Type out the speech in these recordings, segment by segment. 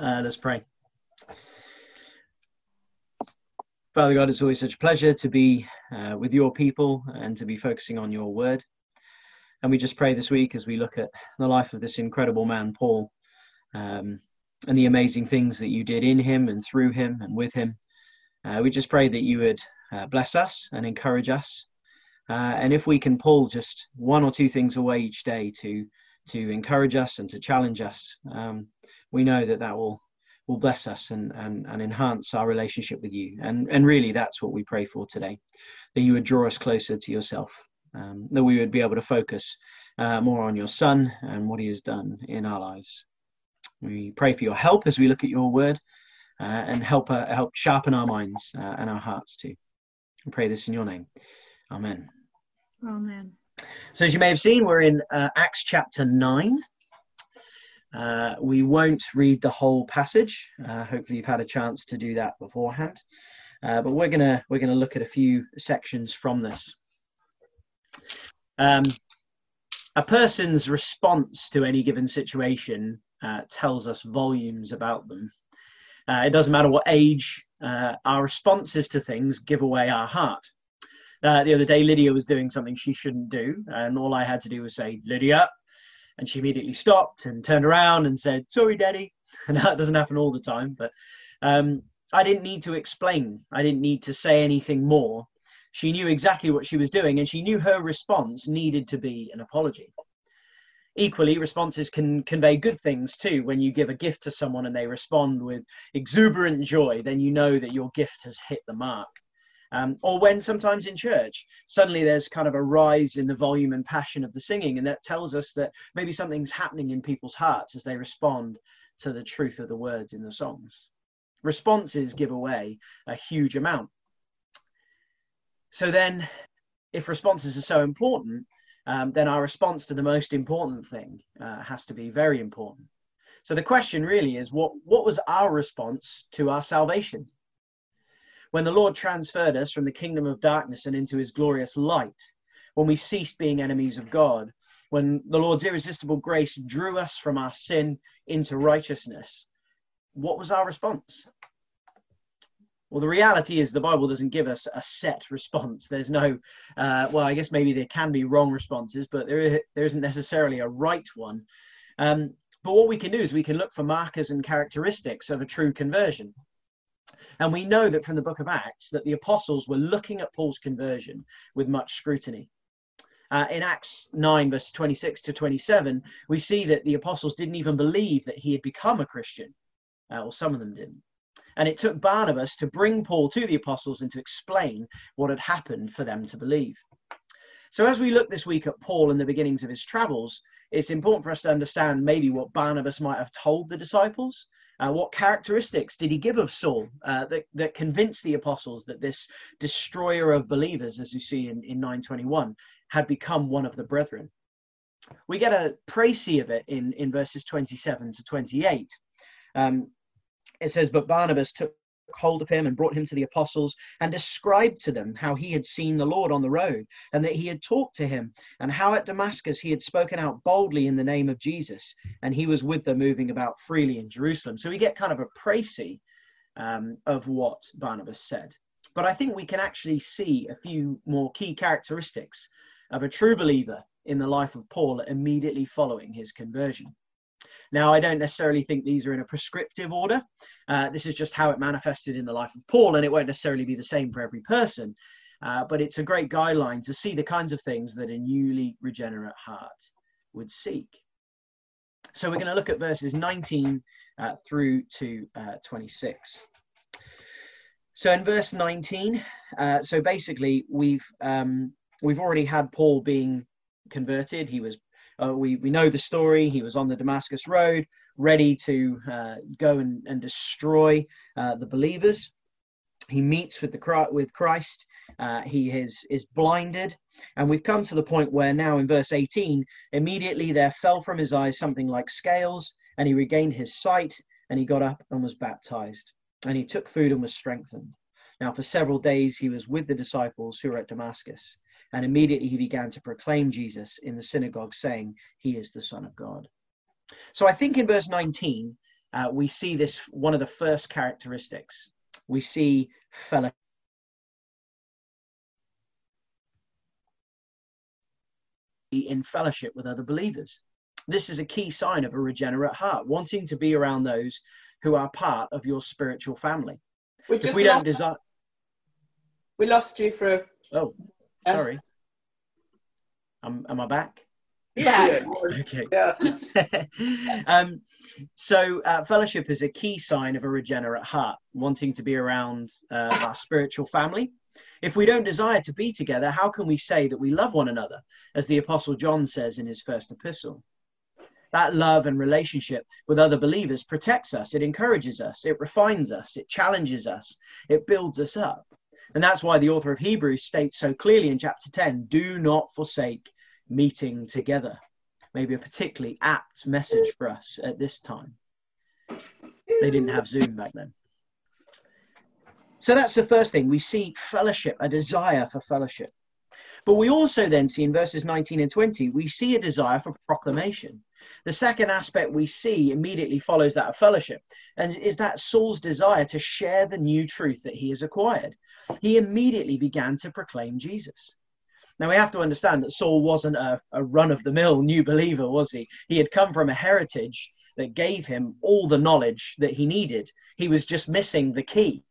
Uh, let's pray. Father God, it's always such a pleasure to be uh, with your people and to be focusing on your word. And we just pray this week as we look at the life of this incredible man, Paul, um, and the amazing things that you did in him and through him and with him. Uh, we just pray that you would uh, bless us and encourage us. Uh, and if we can pull just one or two things away each day to to encourage us and to challenge us, um, we know that that will will bless us and, and, and enhance our relationship with you. And, and really, that's what we pray for today that you would draw us closer to yourself, um, that we would be able to focus uh, more on your Son and what he has done in our lives. We pray for your help as we look at your word uh, and help, uh, help sharpen our minds uh, and our hearts too. We pray this in your name. Amen. Amen. So, as you may have seen, we're in uh, Acts chapter 9. Uh, we won't read the whole passage. Uh, hopefully, you've had a chance to do that beforehand. Uh, but we're gonna we're gonna look at a few sections from this. Um, a person's response to any given situation uh, tells us volumes about them. Uh, it doesn't matter what age. our responses to things give away our heart. the other day, Lydia was doing something she shouldn't do, and all I had to do was say, "Lydia, and she immediately stopped and turned around and said, Sorry, Daddy. And that doesn't happen all the time, but um, I didn't need to explain. I didn't need to say anything more. She knew exactly what she was doing, and she knew her response needed to be an apology. Equally, responses can convey good things too. When you give a gift to someone and they respond with exuberant joy, then you know that your gift has hit the mark. Um, or when sometimes in church, suddenly there's kind of a rise in the volume and passion of the singing, and that tells us that maybe something's happening in people's hearts as they respond to the truth of the words in the songs. Responses give away a huge amount. So then, if responses are so important, um, then our response to the most important thing uh, has to be very important. So the question really is, what what was our response to our salvation? When the Lord transferred us from the kingdom of darkness and into his glorious light, when we ceased being enemies of God, when the Lord's irresistible grace drew us from our sin into righteousness, what was our response? Well, the reality is the Bible doesn't give us a set response. There's no, uh, well, I guess maybe there can be wrong responses, but there, there isn't necessarily a right one. Um, but what we can do is we can look for markers and characteristics of a true conversion. And we know that from the book of Acts that the apostles were looking at Paul's conversion with much scrutiny. Uh, in Acts 9, verse 26 to 27, we see that the apostles didn't even believe that he had become a Christian, uh, or some of them didn't. And it took Barnabas to bring Paul to the apostles and to explain what had happened for them to believe. So, as we look this week at Paul and the beginnings of his travels, it's important for us to understand maybe what Barnabas might have told the disciples uh, what characteristics did he give of Saul uh, that, that convinced the apostles that this destroyer of believers, as you see in, in 921, had become one of the brethren? We get a précis of it in, in verses 27 to 28. Um, it says, But Barnabas took hold of him and brought him to the apostles and described to them how he had seen the Lord on the road and that he had talked to him and how at Damascus he had spoken out boldly in the name of Jesus and he was with them moving about freely in Jerusalem. So we get kind of a précis um, of what Barnabas said. But I think we can actually see a few more key characteristics of a true believer in the life of Paul immediately following his conversion. Now, I don't necessarily think these are in a prescriptive order. Uh, this is just how it manifested in the life of Paul, and it won't necessarily be the same for every person. Uh, but it's a great guideline to see the kinds of things that a newly regenerate heart would seek. So we're going to look at verses 19 uh, through to uh, 26. So in verse 19, uh, so basically we've um, we've already had Paul being converted. He was uh, we, we know the story. He was on the Damascus Road, ready to uh, go and, and destroy uh, the believers. He meets with the with Christ. Uh, he is is blinded, and we've come to the point where now in verse 18, immediately there fell from his eyes something like scales, and he regained his sight, and he got up and was baptized, and he took food and was strengthened. Now for several days he was with the disciples who were at Damascus. And immediately he began to proclaim Jesus in the synagogue, saying, He is the Son of God. So I think in verse 19, uh, we see this one of the first characteristics. We see fellowship. In fellowship with other believers. This is a key sign of a regenerate heart, wanting to be around those who are part of your spiritual family. We we don't lost, desire. we lost you for a Oh. Sorry. Um, am I back? Yes. Okay. Yeah. um, so, uh, fellowship is a key sign of a regenerate heart, wanting to be around uh, our spiritual family. If we don't desire to be together, how can we say that we love one another, as the Apostle John says in his first epistle? That love and relationship with other believers protects us, it encourages us, it refines us, it challenges us, it builds us up. And that's why the author of Hebrews states so clearly in chapter 10 do not forsake meeting together. Maybe a particularly apt message for us at this time. They didn't have Zoom back then. So that's the first thing. We see fellowship, a desire for fellowship. But we also then see in verses 19 and 20, we see a desire for proclamation. The second aspect we see immediately follows that of fellowship, and is that Saul's desire to share the new truth that he has acquired. He immediately began to proclaim Jesus. Now we have to understand that Saul wasn't a, a run of the mill new believer, was he? He had come from a heritage that gave him all the knowledge that he needed. He was just missing the key.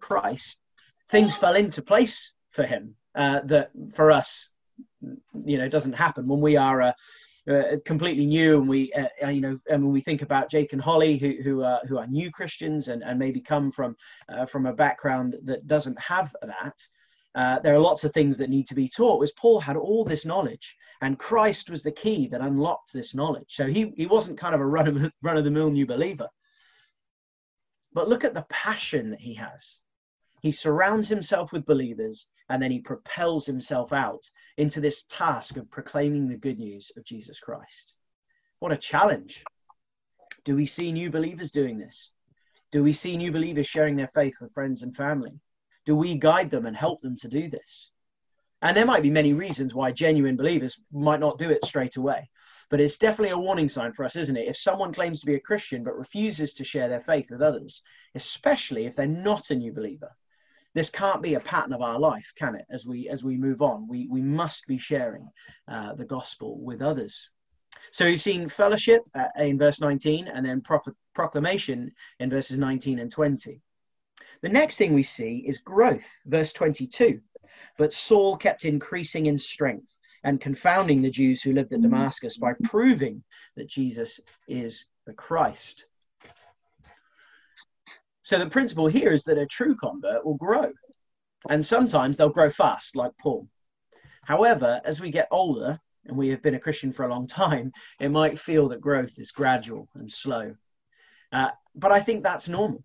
Christ, things fell into place for him uh, that for us, you know, it doesn't happen when we are uh, uh, completely new and we, uh, you know, and when we think about Jake and Holly, who who are who are new Christians and, and maybe come from uh, from a background that doesn't have that. Uh, there are lots of things that need to be taught. Was Paul had all this knowledge, and Christ was the key that unlocked this knowledge. So he he wasn't kind of a run of run of the mill new believer. But look at the passion that he has. He surrounds himself with believers and then he propels himself out into this task of proclaiming the good news of Jesus Christ. What a challenge. Do we see new believers doing this? Do we see new believers sharing their faith with friends and family? Do we guide them and help them to do this? And there might be many reasons why genuine believers might not do it straight away. But it's definitely a warning sign for us, isn't it? If someone claims to be a Christian but refuses to share their faith with others, especially if they're not a new believer, this can't be a pattern of our life, can it? As we as we move on, we we must be sharing uh, the gospel with others. So we've seen fellowship uh, in verse 19, and then pro- proclamation in verses 19 and 20. The next thing we see is growth, verse 22. But Saul kept increasing in strength and confounding the Jews who lived at Damascus by proving that Jesus is the Christ. So the principle here is that a true convert will grow, and sometimes they'll grow fast, like Paul. However, as we get older and we have been a Christian for a long time, it might feel that growth is gradual and slow. Uh, but I think that's normal.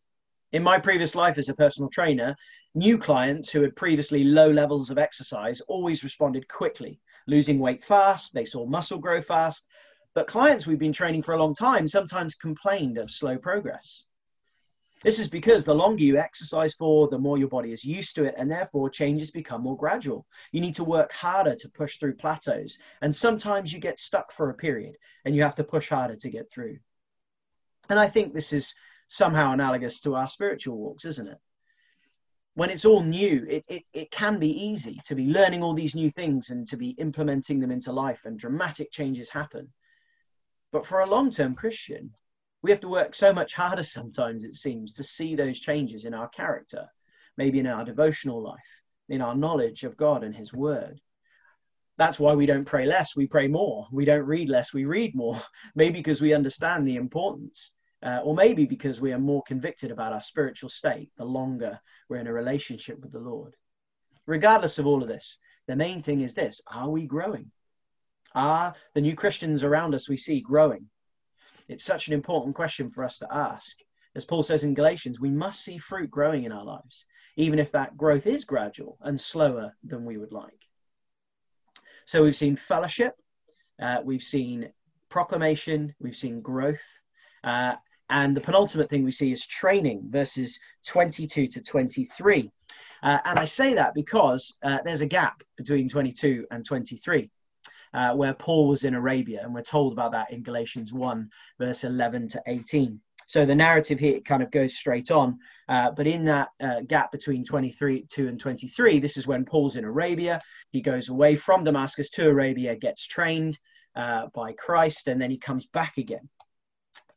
In my previous life as a personal trainer, new clients who had previously low levels of exercise always responded quickly, losing weight fast, they saw muscle grow fast. But clients we've been training for a long time sometimes complained of slow progress. This is because the longer you exercise for, the more your body is used to it, and therefore changes become more gradual. You need to work harder to push through plateaus, and sometimes you get stuck for a period and you have to push harder to get through. And I think this is somehow analogous to our spiritual walks, isn't it? When it's all new, it, it, it can be easy to be learning all these new things and to be implementing them into life, and dramatic changes happen. But for a long term Christian, we have to work so much harder sometimes, it seems, to see those changes in our character, maybe in our devotional life, in our knowledge of God and His Word. That's why we don't pray less, we pray more. We don't read less, we read more. Maybe because we understand the importance, uh, or maybe because we are more convicted about our spiritual state the longer we're in a relationship with the Lord. Regardless of all of this, the main thing is this are we growing? Are the new Christians around us we see growing? It's such an important question for us to ask. As Paul says in Galatians, we must see fruit growing in our lives, even if that growth is gradual and slower than we would like. So we've seen fellowship, uh, we've seen proclamation, we've seen growth, uh, and the penultimate thing we see is training, verses 22 to 23. Uh, and I say that because uh, there's a gap between 22 and 23. Uh, where Paul was in Arabia, and we're told about that in Galatians 1, verse 11 to 18. So the narrative here kind of goes straight on. Uh, but in that uh, gap between 23 2 and 23, this is when Paul's in Arabia. He goes away from Damascus to Arabia, gets trained uh, by Christ, and then he comes back again.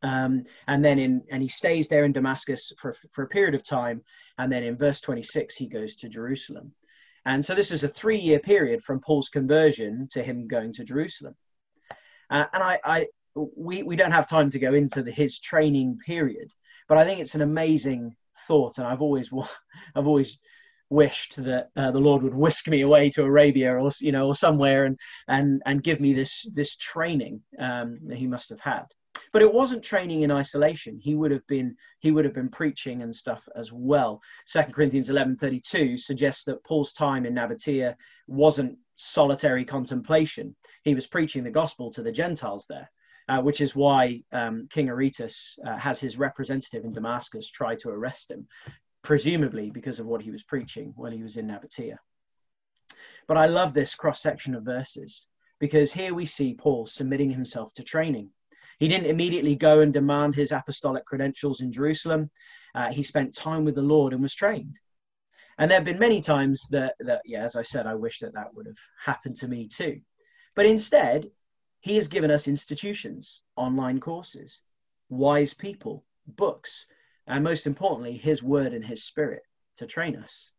Um, and then in and he stays there in Damascus for, for a period of time. And then in verse 26, he goes to Jerusalem. And so this is a three year period from Paul's conversion to him going to Jerusalem. Uh, and I, I, we, we don't have time to go into the, his training period, but I think it's an amazing thought. And I've always, I've always wished that uh, the Lord would whisk me away to Arabia or, you know, or somewhere and, and, and give me this, this training um, that he must have had but it wasn't training in isolation. He would have been he would have been preaching and stuff as well. Second corinthians 11.32 suggests that paul's time in nabatea wasn't solitary contemplation. He was preaching the gospel to the gentiles there uh, which is why um, king aretas uh, has his representative in damascus try to arrest him presumably because of what he was preaching when he was in nabatea but i love this cross section of verses because here we see paul submitting himself to training he didn't immediately go and demand his apostolic credentials in Jerusalem. Uh, he spent time with the Lord and was trained. And there have been many times that, that, yeah, as I said, I wish that that would have happened to me too. But instead, he has given us institutions, online courses, wise people, books, and most importantly, his word and his spirit to train us.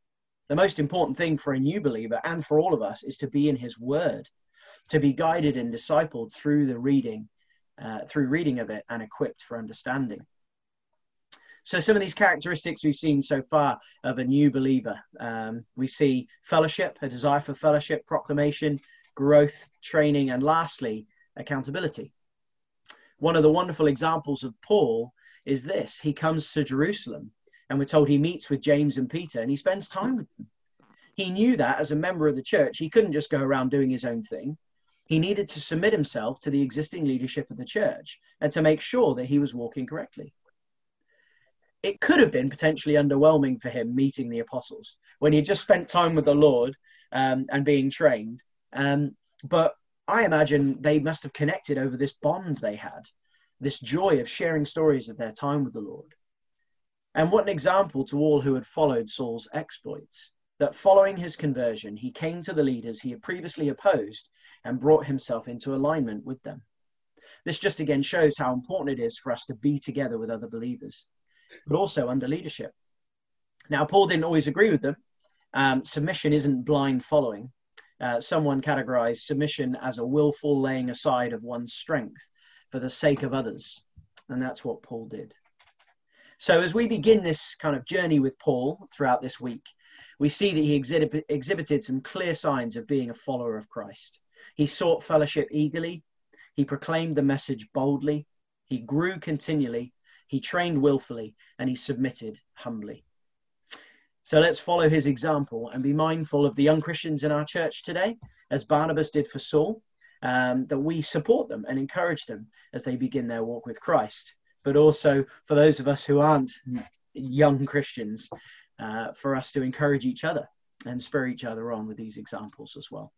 The most important thing for a new believer and for all of us is to be in his word, to be guided and discipled through the reading uh, through reading of it and equipped for understanding. So, some of these characteristics we've seen so far of a new believer um, we see fellowship, a desire for fellowship, proclamation, growth, training, and lastly, accountability. One of the wonderful examples of Paul is this he comes to Jerusalem, and we're told he meets with James and Peter and he spends time with them. He knew that as a member of the church, he couldn't just go around doing his own thing he needed to submit himself to the existing leadership of the church and to make sure that he was walking correctly. It could have been potentially underwhelming for him meeting the apostles when he just spent time with the Lord um, and being trained. Um, but I imagine they must have connected over this bond they had, this joy of sharing stories of their time with the Lord. And what an example to all who had followed Saul's exploits that following his conversion, he came to the leaders he had previously opposed and brought himself into alignment with them. This just again shows how important it is for us to be together with other believers, but also under leadership. Now, Paul didn't always agree with them. Um, submission isn't blind following. Uh, someone categorized submission as a willful laying aside of one's strength for the sake of others. And that's what Paul did. So, as we begin this kind of journey with Paul throughout this week, we see that he exhibit, exhibited some clear signs of being a follower of Christ. He sought fellowship eagerly, he proclaimed the message boldly, he grew continually, he trained willfully, and he submitted humbly. So let's follow his example and be mindful of the young Christians in our church today, as Barnabas did for Saul, um, that we support them and encourage them as they begin their walk with Christ. But also for those of us who aren't young Christians, uh, for us to encourage each other and spur each other on with these examples as well.